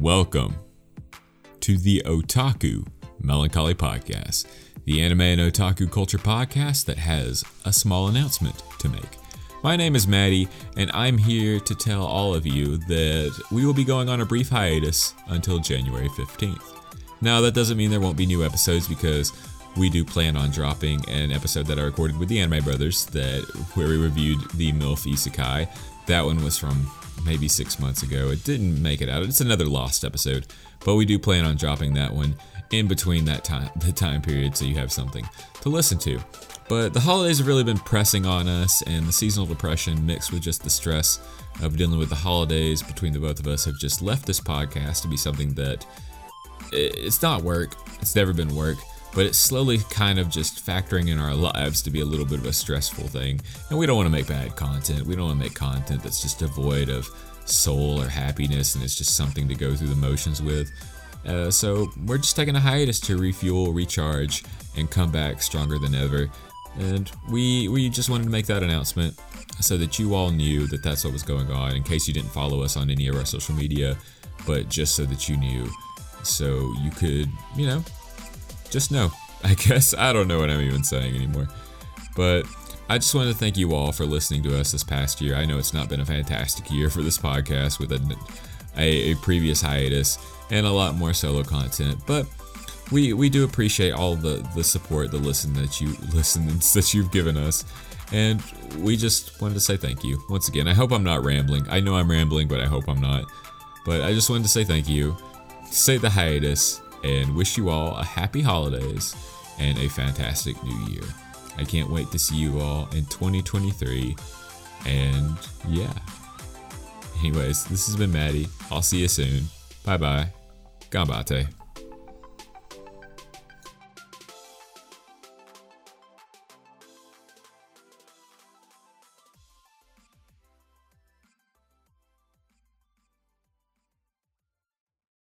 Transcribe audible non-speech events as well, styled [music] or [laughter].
Welcome to the Otaku Melancholy Podcast, the anime and otaku culture podcast that has a small announcement to make. My name is Maddie, and I'm here to tell all of you that we will be going on a brief hiatus until January 15th. Now, that doesn't mean there won't be new episodes because we do plan on dropping an episode that I recorded with the Anime Brothers that where we reviewed the MILF Isekai. That one was from maybe six months ago. It didn't make it out. It's another lost episode, but we do plan on dropping that one in between that time [laughs] the time period so you have something to listen to. But the holidays have really been pressing on us, and the seasonal depression mixed with just the stress of dealing with the holidays between the both of us have just left this podcast to be something that it's not work. It's never been work, but it's slowly kind of just factoring in our lives to be a little bit of a stressful thing. And we don't want to make bad content. We don't want to make content that's just devoid of soul or happiness and it's just something to go through the motions with. Uh, so we're just taking a hiatus to refuel, recharge, and come back stronger than ever. And we we just wanted to make that announcement so that you all knew that that's what was going on. In case you didn't follow us on any of our social media, but just so that you knew, so you could you know just know. [laughs] I guess I don't know what I'm even saying anymore, but. I just wanted to thank you all for listening to us this past year. I know it's not been a fantastic year for this podcast with a, a, a previous hiatus and a lot more solo content, but we we do appreciate all the the support, the listen that you [laughs] listens that you've given us, and we just wanted to say thank you once again. I hope I'm not rambling. I know I'm rambling, but I hope I'm not. But I just wanted to say thank you, say the hiatus, and wish you all a happy holidays and a fantastic new year. I can't wait to see you all in 2023. And yeah. Anyways, this has been Maddie. I'll see you soon. Bye bye. Gambate.